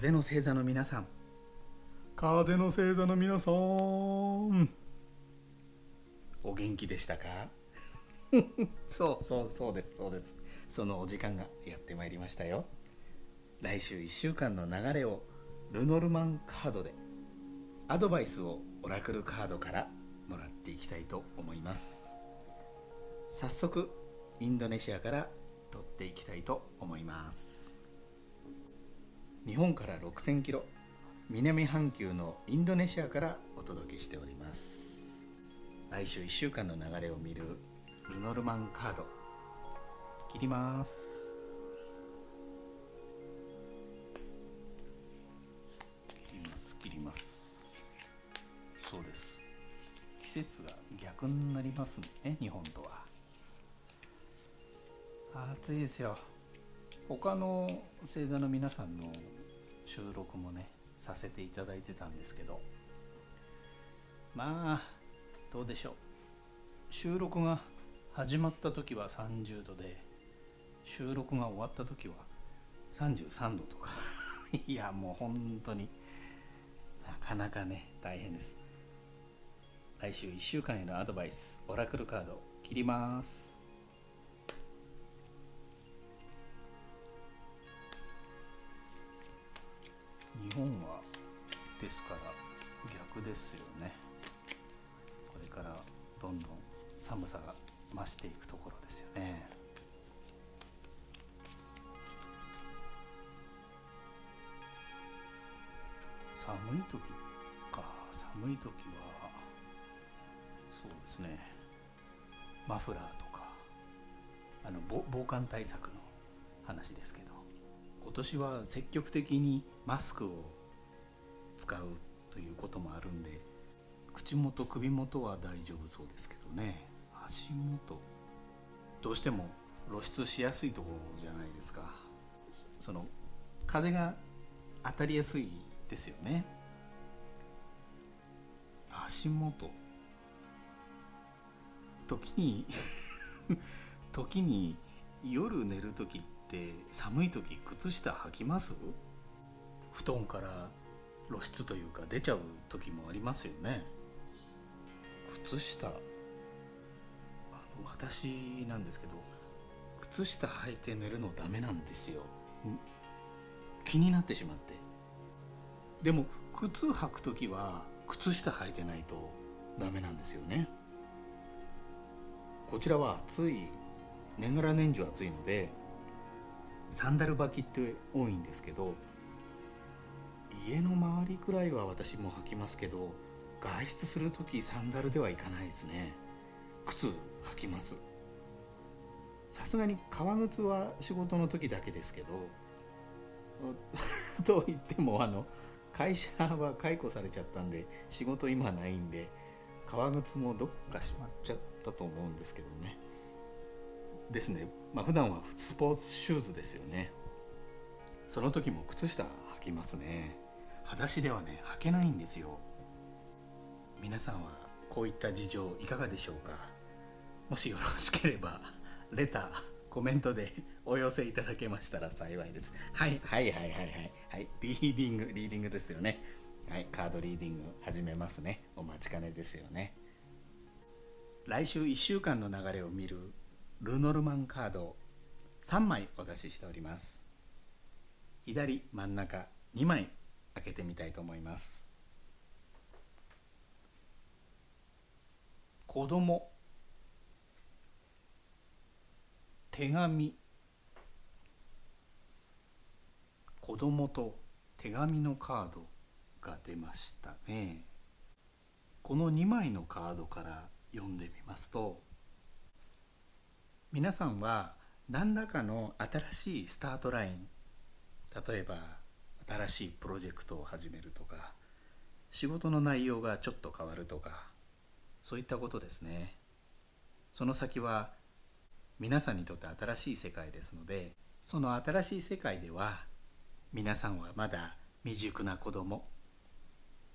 風の星座の皆さん。風の星座の皆さん。お元気でしたか？そうそうそうですそうです。そのお時間がやってまいりましたよ。来週1週間の流れをルノルマンカードでアドバイスをオラクルカードからもらっていきたいと思います。早速インドネシアから取っていきたいと思います日本から6000キロ南半球のインドネシアからお届けしております。来週1週間の流れを見るルノルマンカード切ります。切ります切ります。そうです。季節が逆になりますね日本とは。暑いですよ。他の星座の皆さんの収録もねさせていただいてたんですけど。まあどうでしょう。収録が始まった時は30度で収録が終わった時は33度とか。いやもう本当になかなかね大変です。来週1週間へのアドバイスオラクルカード切ります。日本はですから逆ですよね。これからどんどん寒さが増していくところですよね。寒い時か。寒い時はそうですね。マフラーとかあの防防寒対策の話ですけど。今年は積極的にマスクを使うということもあるんで口元首元は大丈夫そうですけどね。足元。どうしても露出しやすいところじゃないですか。その風が当たりやすいですよね。足元。時に 時に夜寝る時って寒い時靴下履きます？布団から露出というか出ちゃう時もありますよね。靴下。あの私なんですけど靴下履いて寝るのダメなんですよ。気になってしまって。でも靴履く時は靴下履いてないとダメなんですよね。こちらは暑い年がら年中暑いのでサンダル履きって多いんですけど家の周りくらいは私も履きますけど外出する時サンダルではいかないですね。靴履きます。さすがに革靴は仕事の時だけですけど と言ってもあの会社は解雇されちゃったんで仕事今ないんで革靴もどっかしまっちゃったと思うんですけどね。ですね。まあ普段はスポーツシューズですよね。その時も靴下履きますね。裸足ではね履けないんですよ。皆さんはこういった事情いかがでしょうか？もしよろしければレターコメントでお寄せいただけましたら幸いです。はい。はいはいはいはい。はい。リーディングリーディングですよね。はい。カードリーディング始めますね。お待ちかねですよね。来週1週間の流れを見るルノルマンカードを3枚お出ししております。左真ん中2枚開けてみたいと思います。子供手紙子供と手紙のカードが出ましたね。この2枚のカードから読んでみますと皆さんは何らかの新しいスタートライン例えば新しいプロジェクトを始めるとか仕事の内容がちょっと変わるとかそういったことですね。その先は皆さんにとって新しい世界ですのでその新しい世界では皆さんはまだ未熟な子供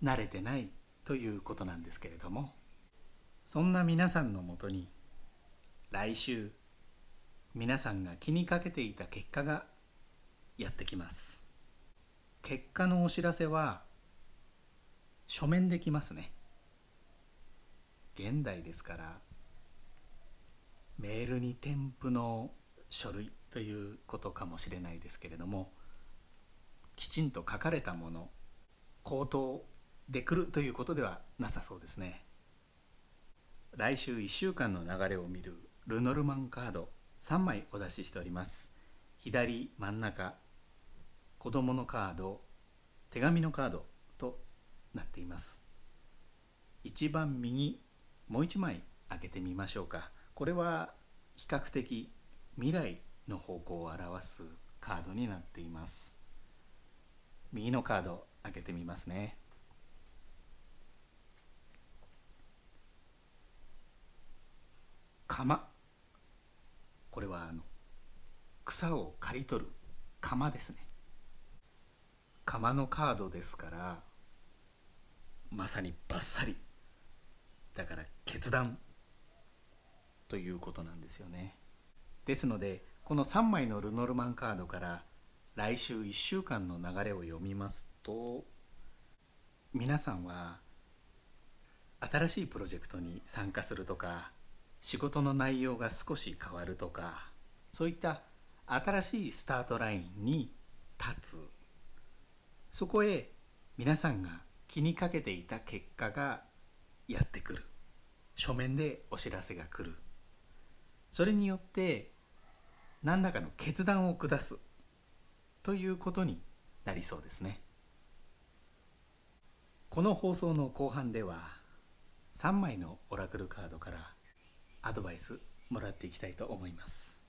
慣れてないということなんですけれどもそんな皆さんのもとに来週皆さんが気にかけていた結果がやってきます。結果のお知らせは書面できますね。現代ですからメールに添付の書類ということかもしれないですけれどもきちんと書かれたもの口頭で来るということではなさそうですね。来週1週間の流れを見るルノルマンカード。3枚お出ししております。左真ん中子供のカード手紙のカードとなっています。一番右もう1枚開けてみましょうか。これは比較的未来の方向を表すカードになっています。右のカード開けてみますね。釜これはあの草を刈り取る釜ですね。釜のカードですからまさにバッサリ。だから決断ということなんですよね。ですのでこの3枚のルノルマンカードから来週1週間の流れを読みますと皆さんは新しいプロジェクトに参加するとか仕事の内容が少し変わるとかそういった新しいスタートラインに立つ。そこへ皆さんが気にかけていた結果がやってくる。書面でお知らせが来る。それによって何らかの決断を下す。ということになりそうですね。この放送の後半では3枚のオラクルカードからアドバイスもらっていきたいと思います。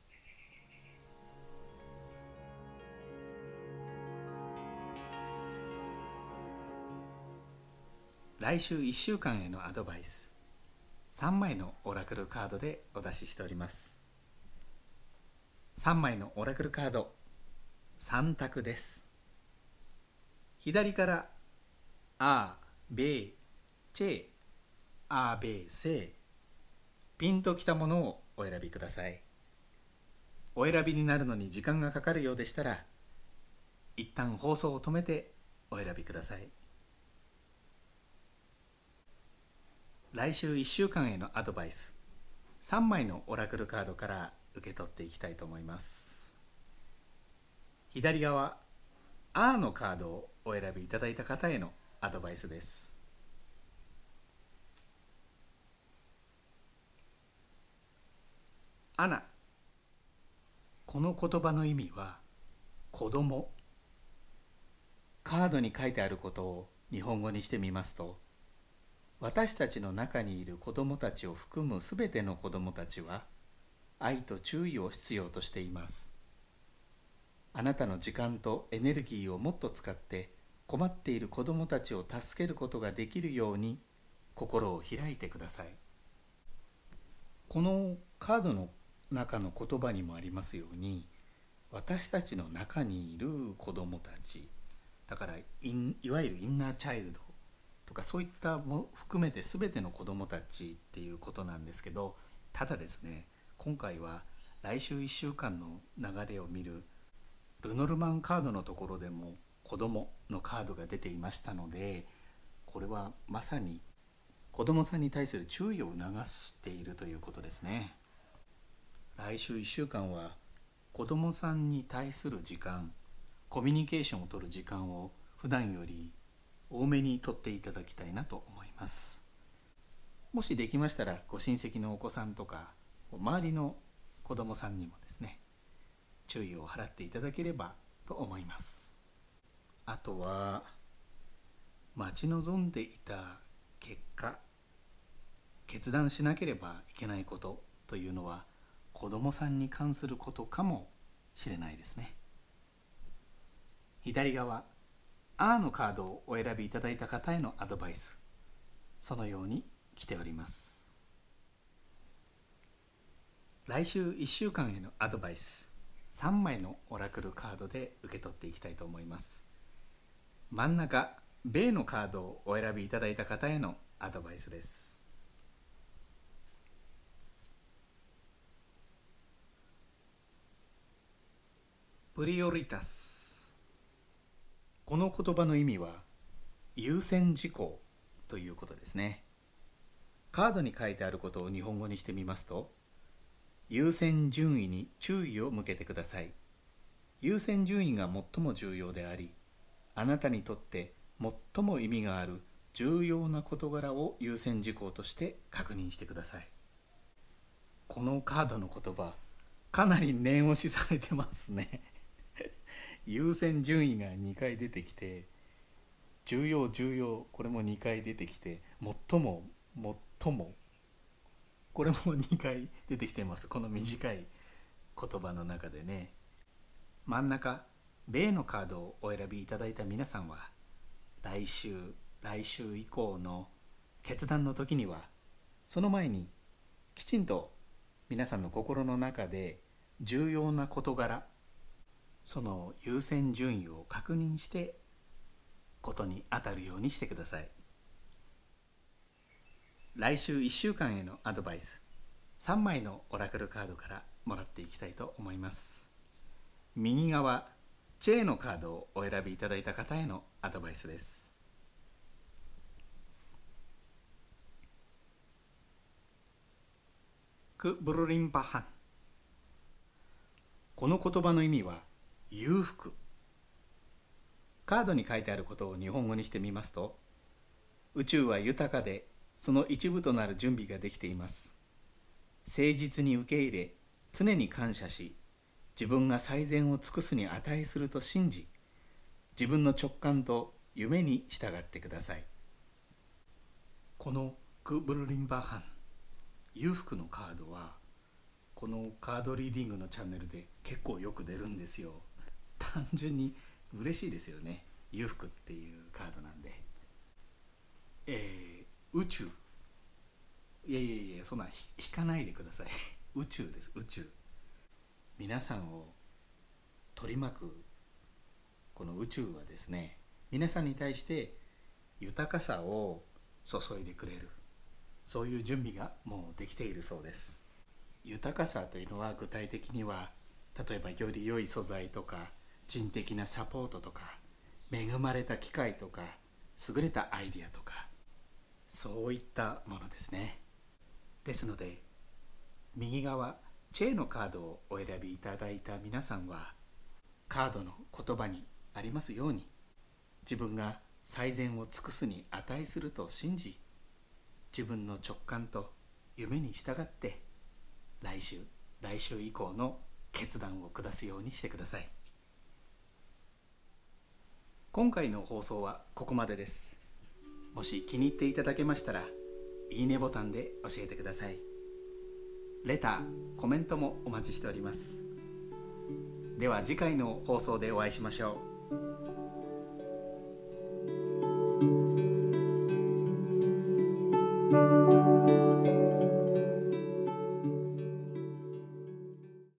来週1週間へのアドバイス。3枚のオラクルカードでお出ししております。3枚のオラクルカード。3択です。左から「あ」「べ」「チェ」「あ」「べ」「せ」ピンときたものをお選びください。お選びになるのに時間がかかるようでしたら一旦放送を止めてお選びください。来週1週間へのアドバイス3枚のオラクルカードから受け取っていきたいと思います。左側「あ」のカードをお選びいただいた方へのアドバイスです。アナ。この言葉の意味は子供。カードに書いてあることを日本語にしてみますと私たちの中にいる子供たちを含むすべての子供たちは愛と注意を必要としています。あなたの時間とエネルギーをもっと使って困っている子供たちを助けることができるように心を開いてください。このカードの中の言葉にもありますように私たちの中にいる子どもたちだからいわゆるインナーチャイルドとかそういったも含めて全ての子どもたちっていうことなんですけどただですね今回は来週1週間の流れを見るルノルマンカードのところでも子どものカードが出ていましたのでこれはまさに子どもさんに対する注意を促しているということですね。来週1週間は子どもさんに対する時間コミュニケーションをとる時間を普段より多めにとっていただきたいなと思います。もしできましたらご親戚のお子さんとか周りの子どもさんにもですね注意を払っていただければと思います。あとは待ち望んでいた結果決断しなければいけないことというのは子供さんに関することかもしれないですね。左側「あ」のカードをお選びいただいた方へのアドバイスそのように来ております。来週1週間へのアドバイス3枚のオラクルカードで受け取っていきたいと思います。真ん中「米」のカードをお選びいただいた方へのアドバイスです。プリオリタスこの言葉の意味は優先事項ということですね。カードに書いてあることを日本語にしてみますと優先順位に注意を向けてください。優先順位が最も重要でありあなたにとって最も意味がある重要な事柄を優先事項として確認してください。このカードの言葉かなり念押しされてますね。優先順位が2回出てきて重要重要これも2回出てきて最も最もこれも2回出てきてます。この短い言葉の中でね。真ん中米のカードをお選びいただいた皆さんは来週来週以降の決断の時にはその前にきちんと皆さんの心の中で重要な事柄その優先順位を確認してことに当たるようにしてください。来週1週間へのアドバイス3枚のオラクルカードからもらっていきたいと思います。右側チェーのカードをお選びいただいた方へのアドバイスです。クブルリンパハン。この言葉の意味は裕福。カードに書いてあることを日本語にしてみますと宇宙は豊かでその一部となる準備ができています。誠実に受け入れ常に感謝し自分が最善を尽くすに値すると信じ自分の直感と夢に従ってください。このクブルリンバーハン裕福のカードはこのカードリーディングのチャンネルで結構よく出るんですよ。単純に嬉しいですよね。裕福っていうカードなんで。えー、宇宙。いやいやいやそんな引かないでください。宇宙です。宇宙。皆さんを取り巻くこの宇宙はですね皆さんに対して豊かさを注いでくれる。そういう準備がもうできているそうです。豊かさというのは具体的には例えばより良い素材とか人的なサポートとか恵まれた機会とか優れたアイデアとかそういったものですね。ですので右側チェーのカードをお選びいただいた皆さんはカードの言葉にありますように自分が最善を尽くすに値すると信じ自分の直感と夢に従って来週来週以降の決断を下すようにしてください。今回の放送はここまでです。もし気に入っていただけましたらいいねボタンで教えてください。レターコメントもお待ちしております。では次回の放送でお会いしましょう。